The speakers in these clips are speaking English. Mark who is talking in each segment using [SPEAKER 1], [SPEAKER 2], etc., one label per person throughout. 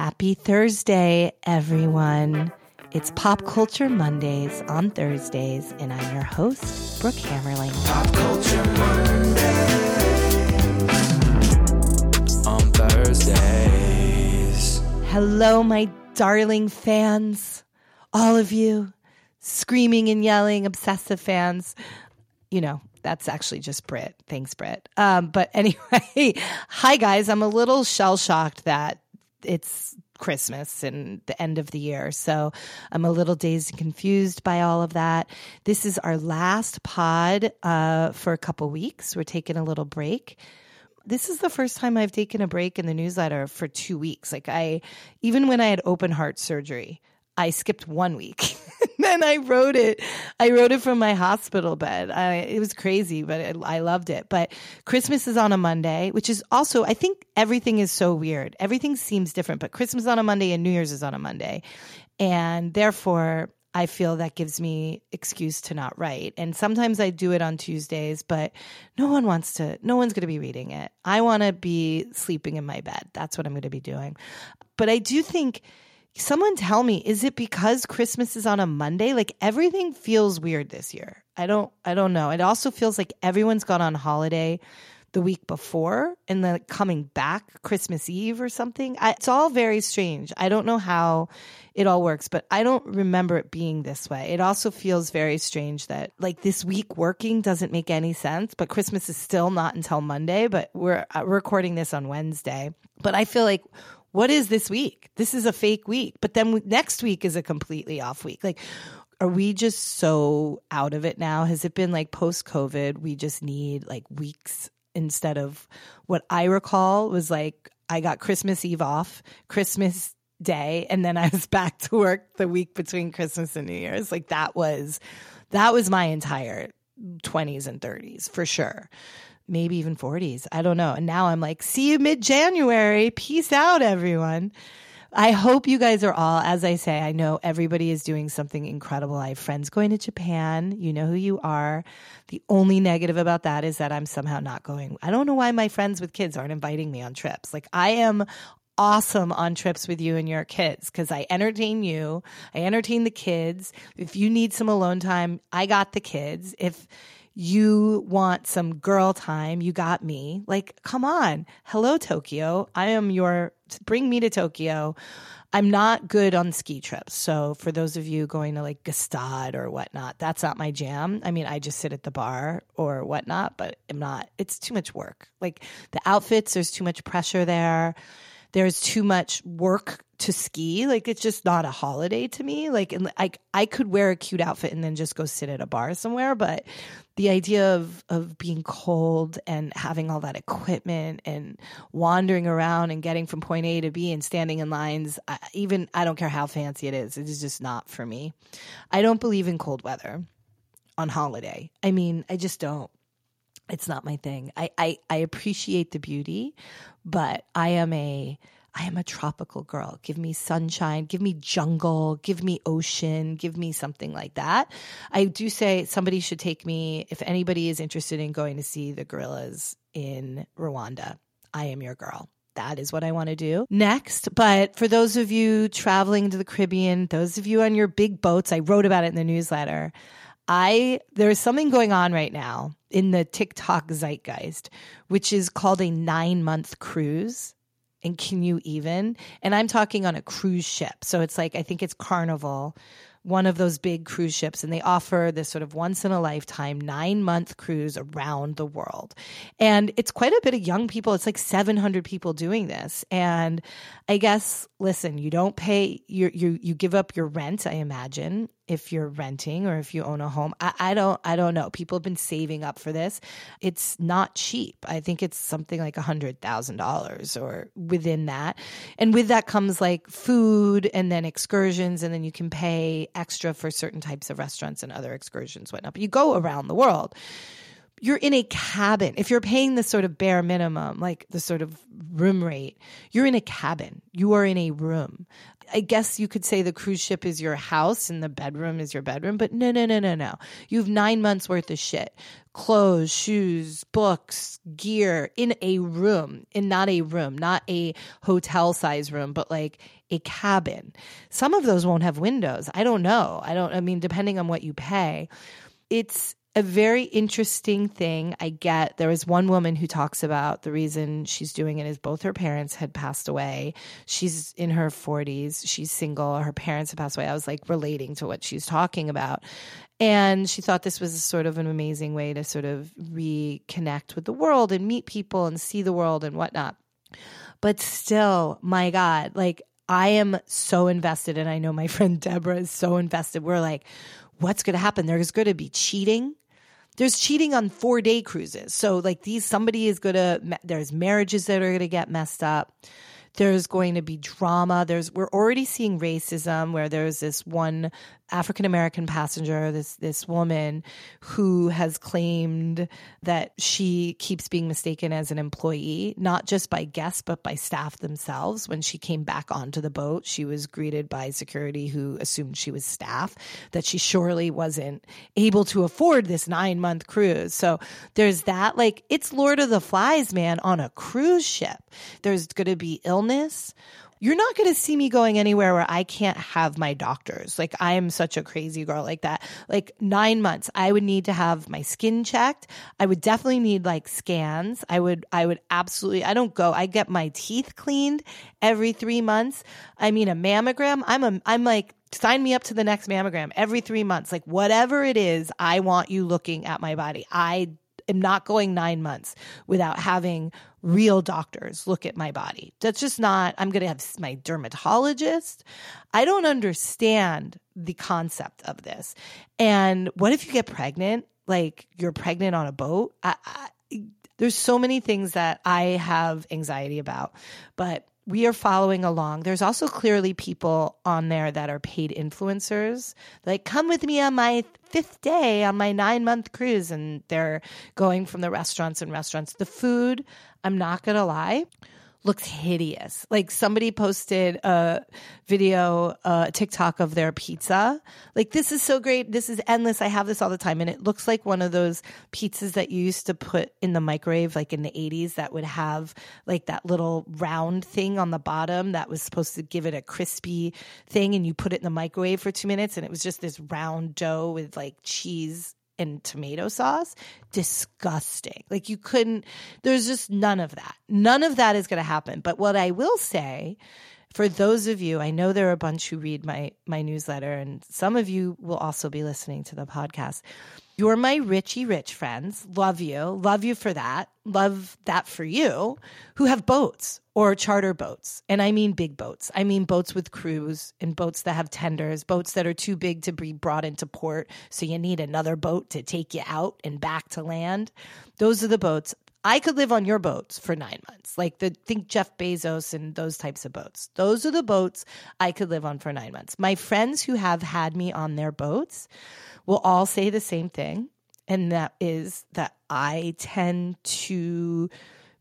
[SPEAKER 1] Happy Thursday, everyone. It's Pop Culture Mondays on Thursdays, and I'm your host, Brooke Hammerling.
[SPEAKER 2] Pop Culture Mondays on Thursdays.
[SPEAKER 1] Hello, my darling fans. All of you screaming and yelling, obsessive fans. You know, that's actually just Brit. Thanks, Brit. Um, but anyway, hi, guys. I'm a little shell shocked that it's Christmas and the end of the year. So I'm a little dazed and confused by all of that. This is our last pod uh, for a couple weeks. We're taking a little break. This is the first time I've taken a break in the newsletter for two weeks. Like I, even when I had open heart surgery, I skipped one week. then I wrote it. I wrote it from my hospital bed. I, it was crazy, but it, I loved it. But Christmas is on a Monday, which is also, I think everything is so weird. Everything seems different, but Christmas is on a Monday and New Year's is on a Monday. And therefore, I feel that gives me excuse to not write. And sometimes I do it on Tuesdays, but no one wants to, no one's going to be reading it. I want to be sleeping in my bed. That's what I'm going to be doing. But I do think someone tell me is it because christmas is on a monday? Like everything feels weird this year. I don't i don't know. It also feels like everyone's gone on holiday the week before and then coming back christmas eve or something. I, it's all very strange. I don't know how it all works but i don't remember it being this way. It also feels very strange that like this week working doesn't make any sense but christmas is still not until monday but we're uh, recording this on wednesday. But i feel like what is this week? This is a fake week. But then next week is a completely off week. Like, are we just so out of it now? Has it been like post COVID? We just need like weeks instead of what I recall was like I got Christmas Eve off, Christmas Day, and then I was back to work the week between Christmas and New Year's. Like that was that was my entire 20s and 30s for sure maybe even 40s. I don't know. And now I'm like, see you mid January. Peace out, everyone. I hope you guys are all, as I say, I know everybody is doing something incredible. I have friends going to Japan. You know who you are. The only negative about that is that I'm somehow not going. I don't know why my friends with kids aren't inviting me on trips. Like, I am awesome on trips with you and your kids because I entertain you, I entertain the kids. If you need some alone time, I got the kids. If, you want some girl time, you got me. Like, come on. Hello, Tokyo. I am your, bring me to Tokyo. I'm not good on ski trips. So for those of you going to like Gstaad or whatnot, that's not my jam. I mean, I just sit at the bar or whatnot, but I'm not, it's too much work. Like the outfits, there's too much pressure there. There's too much work to ski. Like it's just not a holiday to me. Like and I could wear a cute outfit and then just go sit at a bar somewhere, but the idea of of being cold and having all that equipment and wandering around and getting from point A to B and standing in lines, I, even I don't care how fancy it is, it is just not for me. I don't believe in cold weather on holiday. I mean, I just don't it's not my thing. I, I, I appreciate the beauty, but I am a I am a tropical girl. Give me sunshine, give me jungle, give me ocean, give me something like that. I do say somebody should take me if anybody is interested in going to see the gorillas in Rwanda. I am your girl that is what I want to do next. But for those of you traveling to the Caribbean, those of you on your big boats, I wrote about it in the newsletter. I there's something going on right now in the TikTok zeitgeist, which is called a nine month cruise. And can you even? And I'm talking on a cruise ship. So it's like, I think it's Carnival, one of those big cruise ships, and they offer this sort of once in a lifetime nine month cruise around the world. And it's quite a bit of young people. It's like 700 people doing this. And I guess, listen, you don't pay, you, you, you give up your rent, I imagine, if you're renting or if you own a home. I, I, don't I don't know. People have been saving up for this. It's not cheap. I think it's something like a hundred thousand dollars or within that. And with that comes like food and then excursions and then you can pay extra for certain types of restaurants and other excursions, whatnot. But you go around the world. You're in a cabin. If you're paying the sort of bare minimum, like the sort of room rate, you're in a cabin. You are in a room. I guess you could say the cruise ship is your house and the bedroom is your bedroom, but no, no, no, no, no. You have nine months worth of shit clothes, shoes, books, gear in a room, in not a room, not a hotel size room, but like a cabin. Some of those won't have windows. I don't know. I don't, I mean, depending on what you pay. It's a very interesting thing I get. There was one woman who talks about the reason she's doing it is both her parents had passed away. She's in her 40s, she's single, her parents have passed away. I was like relating to what she's talking about. And she thought this was sort of an amazing way to sort of reconnect with the world and meet people and see the world and whatnot. But still, my God, like I am so invested, and I know my friend Deborah is so invested. We're like, what's going to happen? There's going to be cheating. There's cheating on four day cruises. So, like, these, somebody is going to, there's marriages that are going to get messed up. There's going to be drama. There's, we're already seeing racism where there's this one African American passenger, this this woman who has claimed that she keeps being mistaken as an employee, not just by guests but by staff themselves. When she came back onto the boat, she was greeted by security who assumed she was staff, that she surely wasn't able to afford this nine month cruise. So there's that. Like it's Lord of the Flies, man, on a cruise ship. There's going to be illness you're not going to see me going anywhere where I can't have my doctors. Like I am such a crazy girl like that. Like nine months, I would need to have my skin checked. I would definitely need like scans. I would, I would absolutely, I don't go, I get my teeth cleaned every three months. I mean, a mammogram, I'm a, I'm like, sign me up to the next mammogram every three months. Like whatever it is, I want you looking at my body. I am not going nine months without having real doctors look at my body. That's just not, I'm going to have my dermatologist. I don't understand the concept of this. And what if you get pregnant? Like you're pregnant on a boat? I, I, there's so many things that I have anxiety about, but we are following along. There's also clearly people on there that are paid influencers. Like, come with me on my fifth day on my nine month cruise. And they're going from the restaurants and restaurants. The food, I'm not going to lie, looks hideous. Like somebody posted a video, a TikTok of their pizza. Like this is so great. This is endless. I have this all the time. And it looks like one of those pizzas that you used to put in the microwave, like in the 80s, that would have like that little round thing on the bottom that was supposed to give it a crispy thing. And you put it in the microwave for two minutes and it was just this round dough with like cheese and tomato sauce disgusting. Like you couldn't there's just none of that. None of that is going to happen. But what i will say for those of you i know there are a bunch who read my my newsletter and some of you will also be listening to the podcast you're my Richie Rich friends. Love you. Love you for that. Love that for you who have boats or charter boats. And I mean big boats. I mean boats with crews and boats that have tenders, boats that are too big to be brought into port. So you need another boat to take you out and back to land. Those are the boats. I could live on your boats for nine months. Like the think Jeff Bezos and those types of boats. Those are the boats I could live on for nine months. My friends who have had me on their boats, will all say the same thing. And that is that I tend to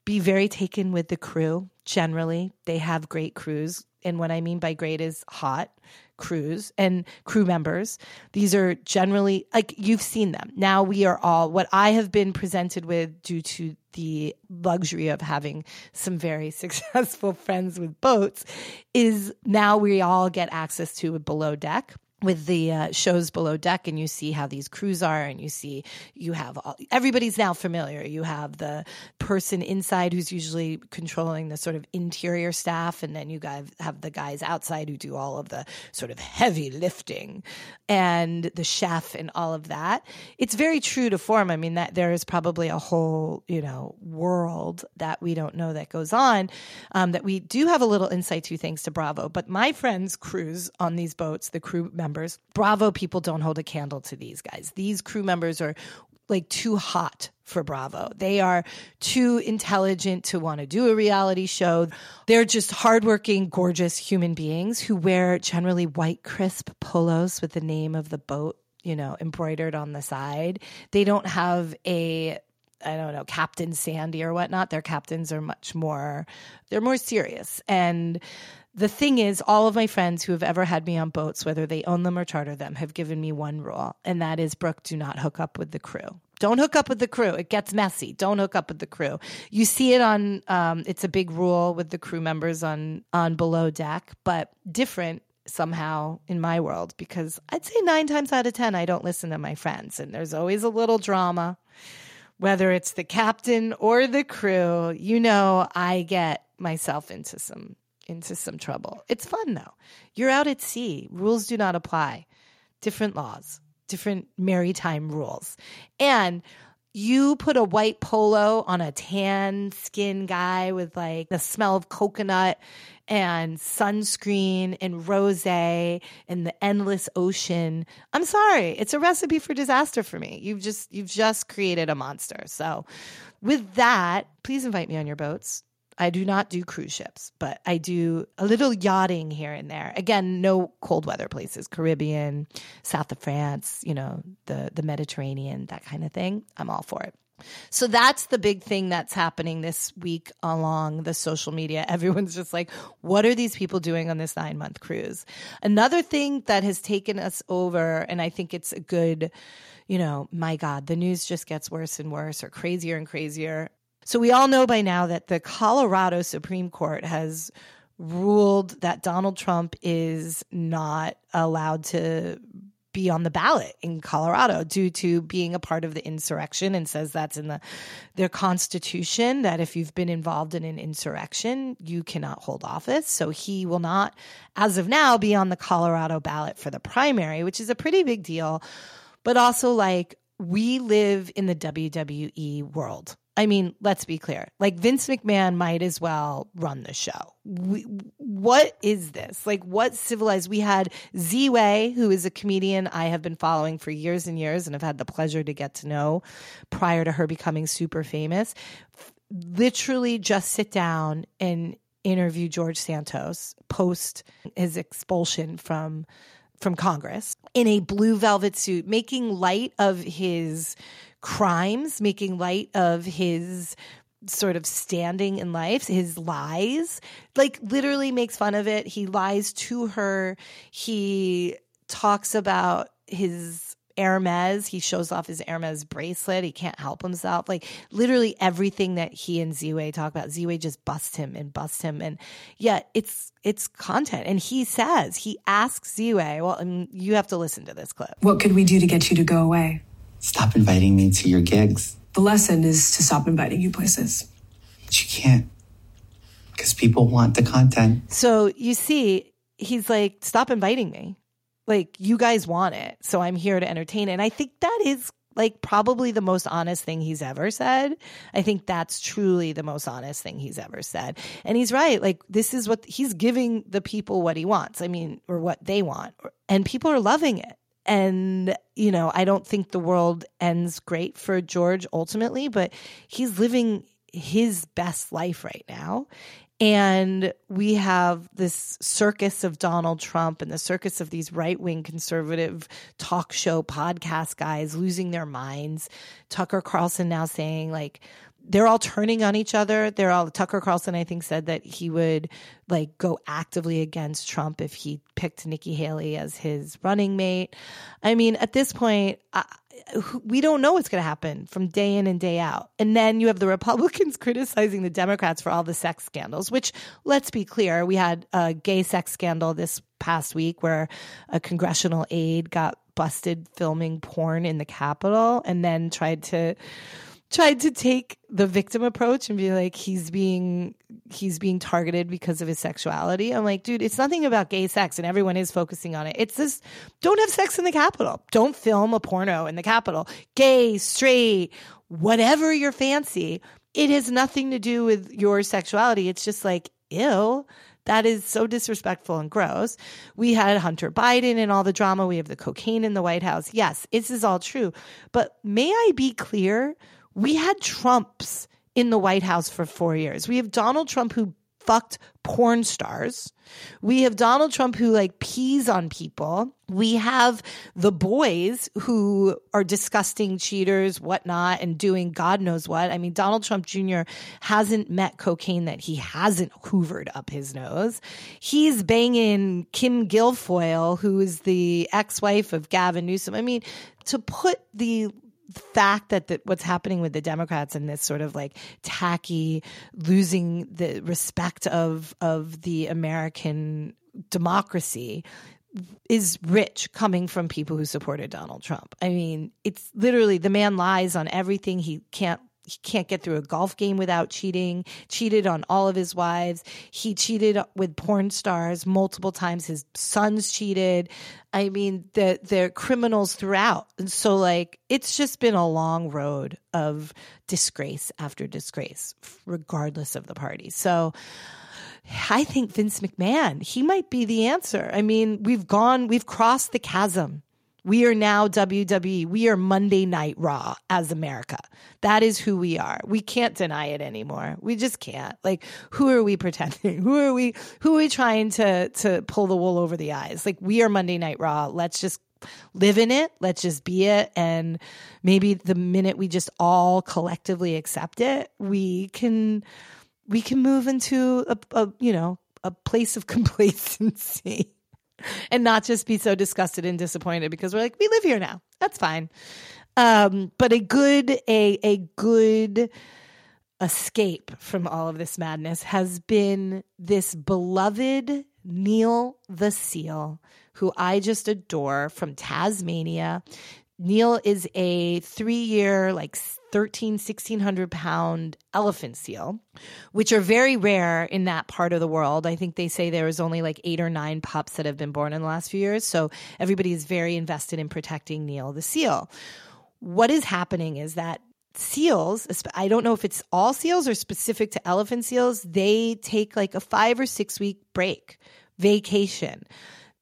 [SPEAKER 1] be very taken with the crew. Generally, they have great crews. And what I mean by great is hot crews and crew members. These are generally like you've seen them. Now we are all what I have been presented with due to the luxury of having some very successful friends with boats is now we all get access to a below deck with the uh, shows below deck and you see how these crews are and you see you have all, everybody's now familiar. You have the person inside who's usually controlling the sort of interior staff and then you guys have the guys outside who do all of the sort of heavy lifting and the chef and all of that. It's very true to form. I mean that there is probably a whole you know world that we don't know that goes on um, that we do have a little insight to thanks to bravo but my friends cruise on these boats the crew members members. Bravo people don't hold a candle to these guys. These crew members are like too hot for Bravo. They are too intelligent to want to do a reality show. They're just hardworking, gorgeous human beings who wear generally white, crisp polos with the name of the boat, you know, embroidered on the side. They don't have a I don't know, Captain Sandy or whatnot. Their captains are much more, they're more serious. And the thing is, all of my friends who have ever had me on boats, whether they own them or charter them, have given me one rule, and that is Brooke, do not hook up with the crew. Don't hook up with the crew. It gets messy. Don't hook up with the crew. You see it on. Um, it's a big rule with the crew members on on below deck, but different somehow in my world because I'd say nine times out of ten I don't listen to my friends, and there's always a little drama, whether it's the captain or the crew. You know, I get myself into some into some trouble. It's fun though. You're out at sea. Rules do not apply. Different laws different maritime rules. And you put a white polo on a tan skin guy with like the smell of coconut and sunscreen and rose and the endless ocean. I'm sorry, it's a recipe for disaster for me. You've just you've just created a monster. So with that, please invite me on your boats. I do not do cruise ships, but I do a little yachting here and there. Again, no cold weather places, Caribbean, south of France, you know, the the Mediterranean, that kind of thing. I'm all for it. So that's the big thing that's happening this week along the social media. Everyone's just like, what are these people doing on this nine month cruise? Another thing that has taken us over, and I think it's a good, you know, my God, the news just gets worse and worse or crazier and crazier. So we all know by now that the Colorado Supreme Court has ruled that Donald Trump is not allowed to be on the ballot in Colorado due to being a part of the insurrection and says that's in the their constitution that if you've been involved in an insurrection you cannot hold office. So he will not as of now be on the Colorado ballot for the primary which is a pretty big deal. But also like we live in the WWE world I mean, let's be clear. Like Vince McMahon might as well run the show. We, what is this? Like, what civilized? We had Ziwe, who is a comedian I have been following for years and years and have had the pleasure to get to know prior to her becoming super famous. Literally just sit down and interview George Santos post his expulsion from from Congress in a blue velvet suit, making light of his crimes, making light of his sort of standing in life, his lies, like literally makes fun of it. He lies to her. He talks about his Hermes. He shows off his Hermes bracelet. He can't help himself. Like literally everything that he and Ziwe talk about, Ziwe just busts him and busts him. And yet it's it's content. And he says, he asks Ziwe, well, and you have to listen to this clip.
[SPEAKER 3] What could we do to get you to go away?
[SPEAKER 4] Stop inviting me to your gigs.
[SPEAKER 3] The lesson is to stop inviting you places.
[SPEAKER 4] But you can't. Because people want the content.
[SPEAKER 1] So you see, he's like, stop inviting me. Like, you guys want it. So I'm here to entertain. And I think that is like probably the most honest thing he's ever said. I think that's truly the most honest thing he's ever said. And he's right. Like this is what he's giving the people what he wants. I mean, or what they want. And people are loving it. And, you know, I don't think the world ends great for George ultimately, but he's living his best life right now. And we have this circus of Donald Trump and the circus of these right wing conservative talk show podcast guys losing their minds. Tucker Carlson now saying, like, they're all turning on each other. They're all Tucker Carlson, I think, said that he would like go actively against Trump if he picked Nikki Haley as his running mate. I mean, at this point, I, we don't know what's going to happen from day in and day out. And then you have the Republicans criticizing the Democrats for all the sex scandals, which let's be clear, we had a gay sex scandal this past week where a congressional aide got busted filming porn in the Capitol and then tried to tried to take the victim approach and be like he's being he's being targeted because of his sexuality. I'm like, dude, it's nothing about gay sex and everyone is focusing on it. It's this don't have sex in the Capitol. Don't film a porno in the Capitol. Gay, straight, whatever your fancy. It has nothing to do with your sexuality. It's just like, ew. That is so disrespectful and gross. We had Hunter Biden and all the drama. We have the cocaine in the White House. Yes, this is all true. But may I be clear? We had Trumps in the White House for four years. We have Donald Trump who fucked porn stars. We have Donald Trump who like pees on people. We have the boys who are disgusting cheaters, whatnot, and doing God knows what. I mean, Donald Trump Jr. hasn't met cocaine that he hasn't hoovered up his nose. He's banging Kim Guilfoyle, who is the ex wife of Gavin Newsom. I mean, to put the fact that the, what's happening with the Democrats and this sort of like tacky losing the respect of of the American democracy is rich coming from people who supported Donald Trump. I mean, it's literally the man lies on everything. He can't he can't get through a golf game without cheating. Cheated on all of his wives. He cheated with porn stars multiple times. His sons cheated. I mean, they're, they're criminals throughout. And so, like, it's just been a long road of disgrace after disgrace, regardless of the party. So, I think Vince McMahon, he might be the answer. I mean, we've gone, we've crossed the chasm. We are now WWE. We are Monday Night Raw as America. That is who we are. We can't deny it anymore. We just can't. Like, who are we pretending? Who are we? Who are we trying to to pull the wool over the eyes? Like, we are Monday Night Raw. Let's just live in it. Let's just be it. And maybe the minute we just all collectively accept it, we can we can move into a, a you know a place of complacency and not just be so disgusted and disappointed because we're like we live here now that's fine um, but a good a a good escape from all of this madness has been this beloved Neil the Seal, who I just adore from Tasmania. Neil is a three year, like 13, 1600 pound elephant seal, which are very rare in that part of the world. I think they say there is only like eight or nine pups that have been born in the last few years. So everybody is very invested in protecting Neil the seal. What is happening is that seals, I don't know if it's all seals or specific to elephant seals, they take like a five or six week break, vacation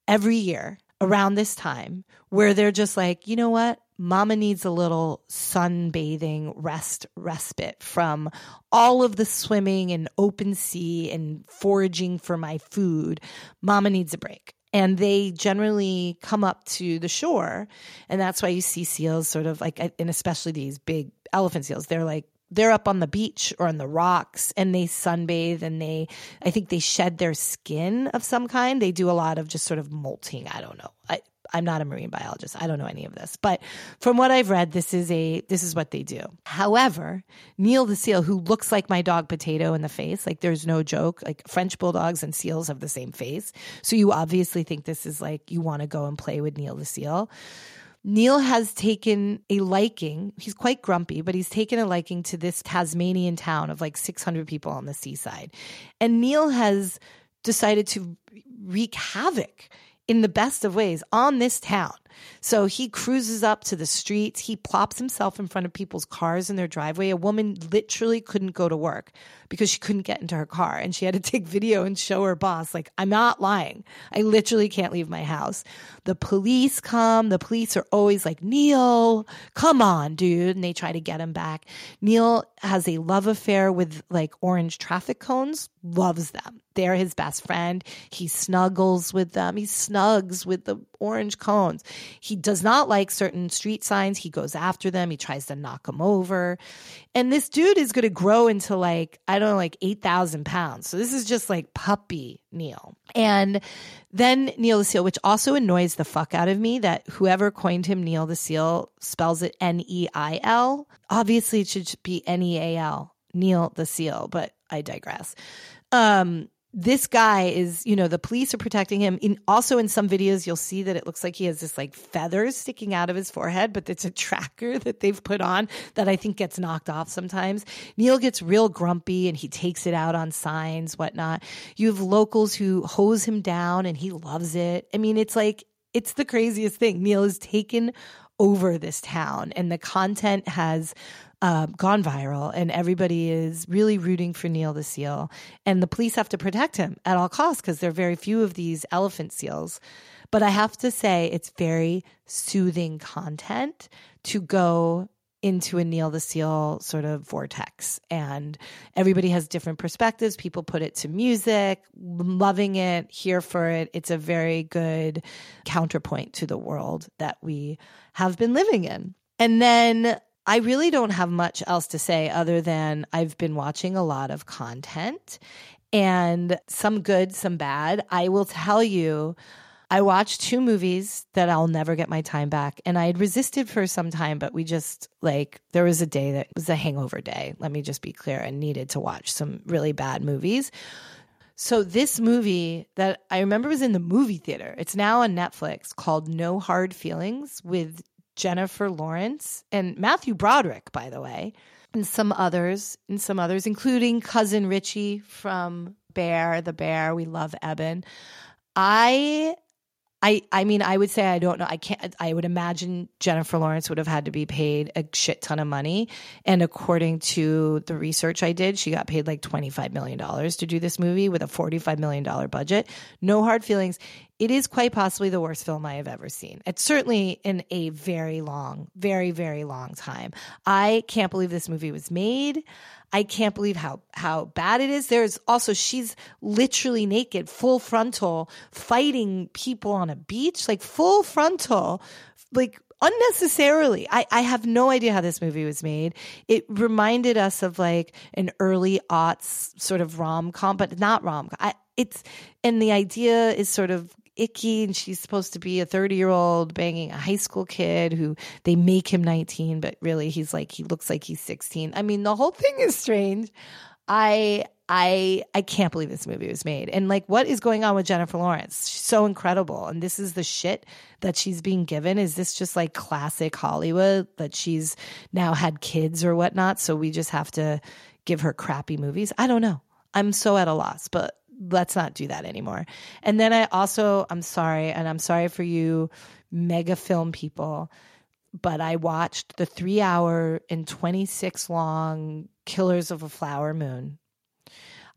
[SPEAKER 1] every year around this time where they're just like, you know what? Mama needs a little sunbathing rest respite from all of the swimming and open sea and foraging for my food. Mama needs a break. And they generally come up to the shore. And that's why you see seals sort of like, uh, and especially these big elephant seals, they're like they're up on the beach or on the rocks and they sunbathe and they i think they shed their skin of some kind. They do a lot of just sort of molting. I don't know. I, i'm not a marine biologist. I don't know any of this. But from what i've read this is a this is what they do. However neil the seal who looks like my dog potato in the face like there's no joke like french bulldogs and seals have the same face. So you obviously think this is like you want to go and play with neil the seal Neil has taken a liking. He's quite grumpy, but he's taken a liking to this Tasmanian town of like 600 people on the seaside. And Neil has decided to wreak havoc in the best of ways on this town. So he cruises up to the streets. He plops himself in front of people's cars in their driveway. A woman literally couldn't go to work because she couldn't get into her car and she had to take video and show her boss, like, I'm not lying. I literally can't leave my house. The police come. The police are always like, Neil, come on, dude. And they try to get him back. Neil has a love affair with like orange traffic cones, loves them. They're his best friend. He snuggles with them. He snugs with the orange cones. He does not like certain street signs. He goes after them. He tries to knock them over. And this dude is going to grow into like, I don't know, like 8,000 pounds. So this is just like puppy Neil. And then Neil the Seal, which also annoys the fuck out of me that whoever coined him Neil the Seal spells it N E I L. Obviously, it should be N E A L, Neil the Seal, but I digress. Um, this guy is, you know, the police are protecting him. In also in some videos, you'll see that it looks like he has this like feathers sticking out of his forehead, but it's a tracker that they've put on that I think gets knocked off sometimes. Neil gets real grumpy and he takes it out on signs, whatnot. You have locals who hose him down and he loves it. I mean, it's like it's the craziest thing. Neil has taken over this town and the content has uh, gone viral and everybody is really rooting for Neil the seal. And the police have to protect him at all costs because there are very few of these elephant seals. But I have to say, it's very soothing content to go into a Neil the Seal sort of vortex. And everybody has different perspectives. People put it to music, loving it, here for it. It's a very good counterpoint to the world that we have been living in. And then I really don't have much else to say other than I've been watching a lot of content and some good, some bad. I will tell you, I watched two movies that I'll never get my time back. And I had resisted for some time, but we just like, there was a day that was a hangover day. Let me just be clear and needed to watch some really bad movies. So this movie that I remember was in the movie theater. It's now on Netflix called No Hard Feelings with Jennifer Lawrence and Matthew Broderick, by the way, and some others, and some others, including cousin Richie from Bear, the Bear. We love Ebon. I I I mean I would say I don't know I can't I would imagine Jennifer Lawrence would have had to be paid a shit ton of money and according to the research I did she got paid like 25 million dollars to do this movie with a 45 million dollar budget no hard feelings it is quite possibly the worst film I have ever seen. It's certainly in a very long, very, very long time. I can't believe this movie was made. I can't believe how how bad it is. There's also she's literally naked, full frontal, fighting people on a beach, like full frontal, like unnecessarily. I, I have no idea how this movie was made. It reminded us of like an early aughts sort of rom com, but not rom com. It's and the idea is sort of icky and she's supposed to be a 30 year old banging a high school kid who they make him 19 but really he's like he looks like he's 16 i mean the whole thing is strange. I i i can't believe this movie was made. And like what is going on with jennifer lawrence? She's so incredible. And this is the shit that she's being given. Is this just like classic hollywood that she's now had kids or whatnot? So we just have to give her crappy movies? I don't know. I'm so at a loss but let's not do that anymore. And then I also, I'm sorry, and I'm sorry for you mega film people, but I watched the three hour and 26 long Killers of a Flower Moon.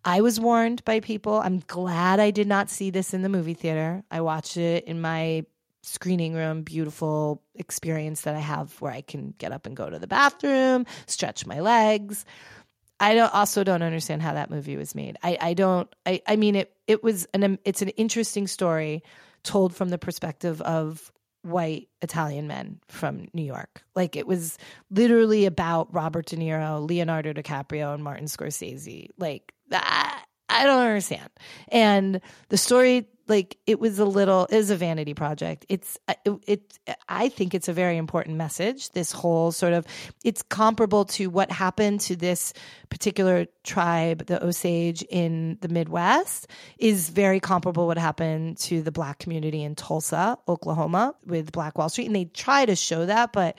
[SPEAKER 1] I was warned by people. I'm glad I did not see this in the movie theater. I watched it in my screening room, beautiful experience that I have where I can get up and go to the bathroom, stretch my legs. I don't also don't understand how that movie was made. I, I don't I, I mean it it was an it's an interesting story told from the perspective of white Italian men from New York. Like it was literally about Robert De Niro, Leonardo DiCaprio, and Martin Scorsese. Like I, I don't understand. And the story like it was a little is a vanity project it's uh, it, it, i think it's a very important message this whole sort of it's comparable to what happened to this particular tribe the osage in the midwest is very comparable what happened to the black community in tulsa oklahoma with black wall street and they try to show that but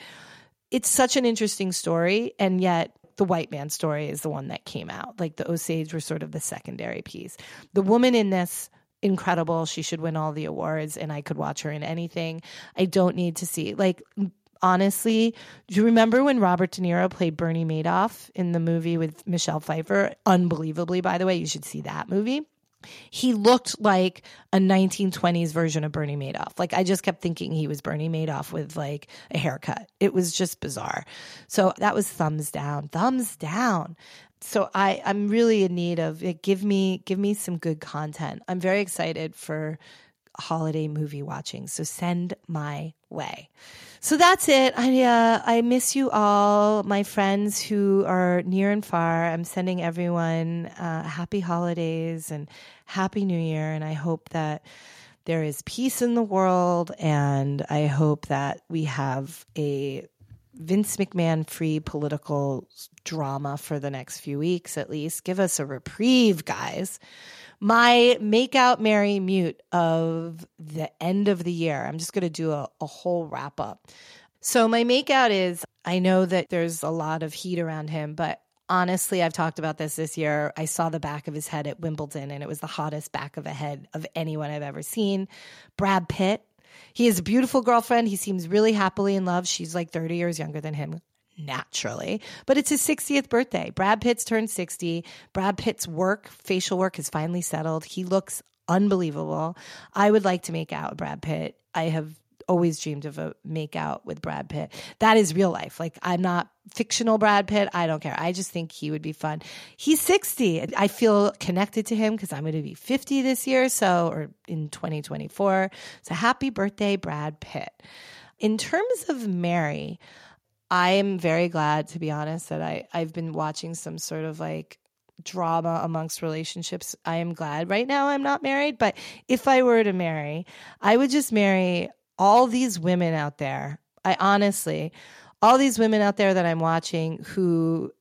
[SPEAKER 1] it's such an interesting story and yet the white man story is the one that came out. Like the Osage were sort of the secondary piece. The woman in this incredible. She should win all the awards and I could watch her in anything. I don't need to see like honestly, do you remember when Robert De Niro played Bernie Madoff in the movie with Michelle Pfeiffer? Unbelievably, by the way, you should see that movie. He looked like a 1920s version of Bernie Madoff. Like I just kept thinking he was Bernie Madoff with like a haircut. It was just bizarre. So that was thumbs down. Thumbs down so I I'm really in need of it. Give me give me some good content. I'm very excited for holiday movie watching. So send my way. So that's it. I uh, I miss you all, my friends who are near and far. I'm sending everyone uh, happy holidays and happy New Year, and I hope that there is peace in the world, and I hope that we have a Vince McMahon free political drama for the next few weeks at least. Give us a reprieve, guys. My make out, mute of the end of the year. I'm just going to do a, a whole wrap up. So, my make out is I know that there's a lot of heat around him, but honestly, I've talked about this this year. I saw the back of his head at Wimbledon, and it was the hottest back of a head of anyone I've ever seen. Brad Pitt he has a beautiful girlfriend. He seems really happily in love. She's like 30 years younger than him naturally. But it's his 60th birthday. Brad Pitt's turned 60. Brad Pitt's work, facial work, has finally settled. He looks unbelievable. I would like to make out Brad Pitt. I have always dreamed of a make out with Brad Pitt. That is real life. Like I'm not fictional Brad Pitt. I don't care. I just think he would be fun. He's 60. I feel connected to him because I'm going to be 50 this year. So, or in 2024. So happy birthday, Brad Pitt. In terms of Mary, I am very glad, to be honest, that I, I've been watching some sort of like drama amongst relationships. I am glad right now I'm not married, but if I were to marry, I would just marry all these women out there. I honestly, all these women out there that I'm watching who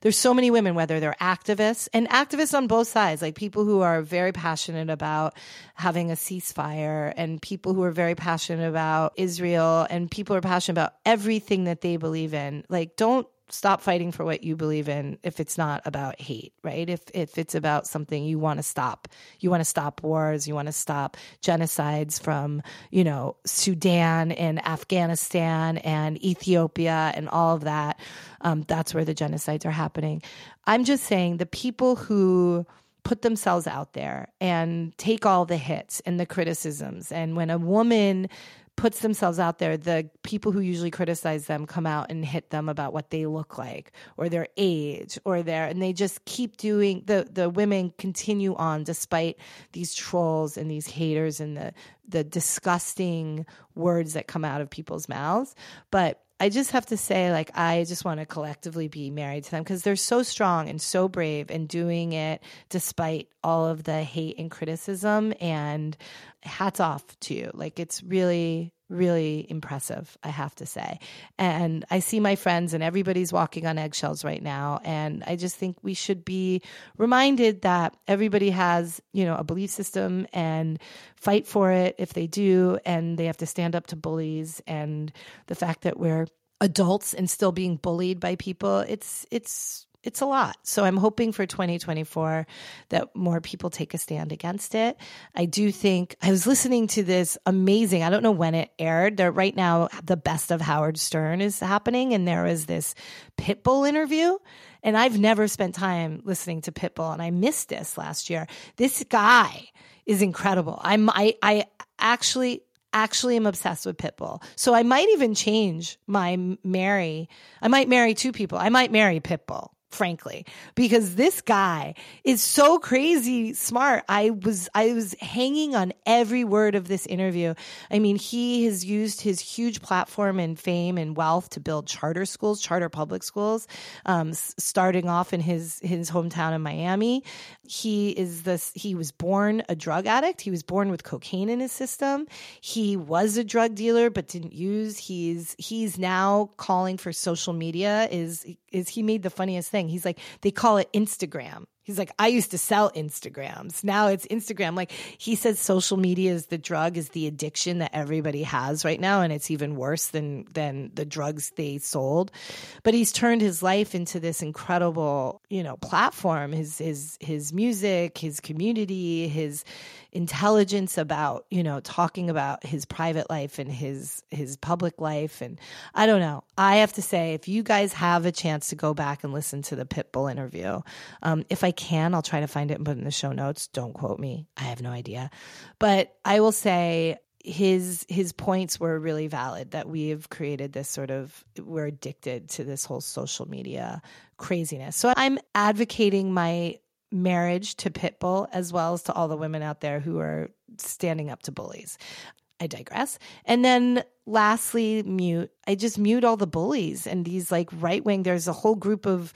[SPEAKER 1] there's so many women, whether they're activists and activists on both sides, like people who are very passionate about having a ceasefire and people who are very passionate about Israel and people who are passionate about everything that they believe in. Like, don't stop fighting for what you believe in if it's not about hate, right? If if it's about something you want to stop. You want to stop wars, you want to stop genocides from, you know, Sudan and Afghanistan and Ethiopia and all of that. Um, that's where the genocides are happening. I'm just saying the people who put themselves out there and take all the hits and the criticisms and when a woman puts themselves out there, the people who usually criticize them come out and hit them about what they look like or their age or their and they just keep doing the the women continue on despite these trolls and these haters and the the disgusting words that come out of people's mouths. But I just have to say, like, I just want to collectively be married to them because they're so strong and so brave and doing it despite all of the hate and criticism. And hats off to you. Like, it's really, really impressive, I have to say. And I see my friends, and everybody's walking on eggshells right now. And I just think we should be reminded that everybody has, you know, a belief system and fight for it if they do. And they have to stand up to bullies. And the fact that we're adults and still being bullied by people, it's, it's, it's a lot. So I'm hoping for 2024 that more people take a stand against it. I do think I was listening to this amazing, I don't know when it aired. There right now the best of Howard Stern is happening and there was this Pitbull interview and I've never spent time listening to Pitbull and I missed this last year. This guy is incredible. I'm I I actually actually am obsessed with Pitbull. So I might even change my marry. I might marry two people. I might marry Pitbull frankly because this guy is so crazy smart. I was i was hanging on every word of this interview. I mean he has used his huge platform and fame and wealth to build charter schools charter public schools um, starting off in his his hometown in miami. He is this he was born a drug addict. He was born with cocaine in his system. He was a drug dealer but didn't use he's he's now calling for social media is is he made the funniest thing he's like they call it instagram He's like, I used to sell Instagrams. Now it's Instagram. Like he says social media is the drug, is the addiction that everybody has right now. And it's even worse than, than the drugs they sold. But he's turned his life into this incredible, you know, platform, his, his, his music, his community, his intelligence about, you know, talking about his private life and his, his public life. And I don't know. I have to say, if you guys have a chance to go back and listen to the Pitbull interview, um, if I can, I'll try to find it and put it in the show notes. Don't quote me. I have no idea. But I will say his his points were really valid that we have created this sort of we're addicted to this whole social media craziness. So I'm advocating my marriage to Pitbull as well as to all the women out there who are standing up to bullies. I digress. And then lastly, mute. I just mute all the bullies and these like right wing. There's a whole group of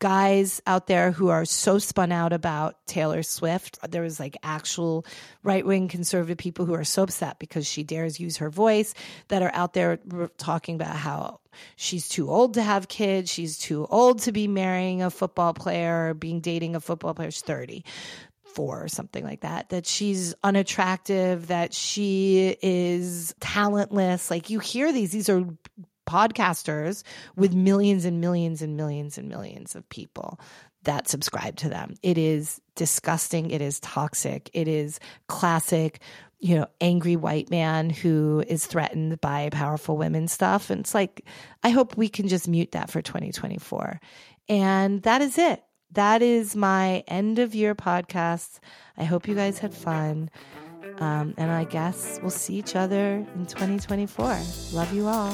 [SPEAKER 1] guys out there who are so spun out about Taylor Swift. There was like actual right wing conservative people who are so upset because she dares use her voice that are out there talking about how she's too old to have kids. She's too old to be marrying a football player or being dating a football player. She's 30 four or something like that, that she's unattractive, that she is talentless. Like you hear these, these are podcasters with millions and millions and millions and millions of people that subscribe to them. It is disgusting. It is toxic. It is classic, you know, angry white man who is threatened by powerful women stuff. And it's like, I hope we can just mute that for 2024. And that is it that is my end of year podcast. I hope you guys had fun. Um, and I guess we'll see each other in 2024. Love you all.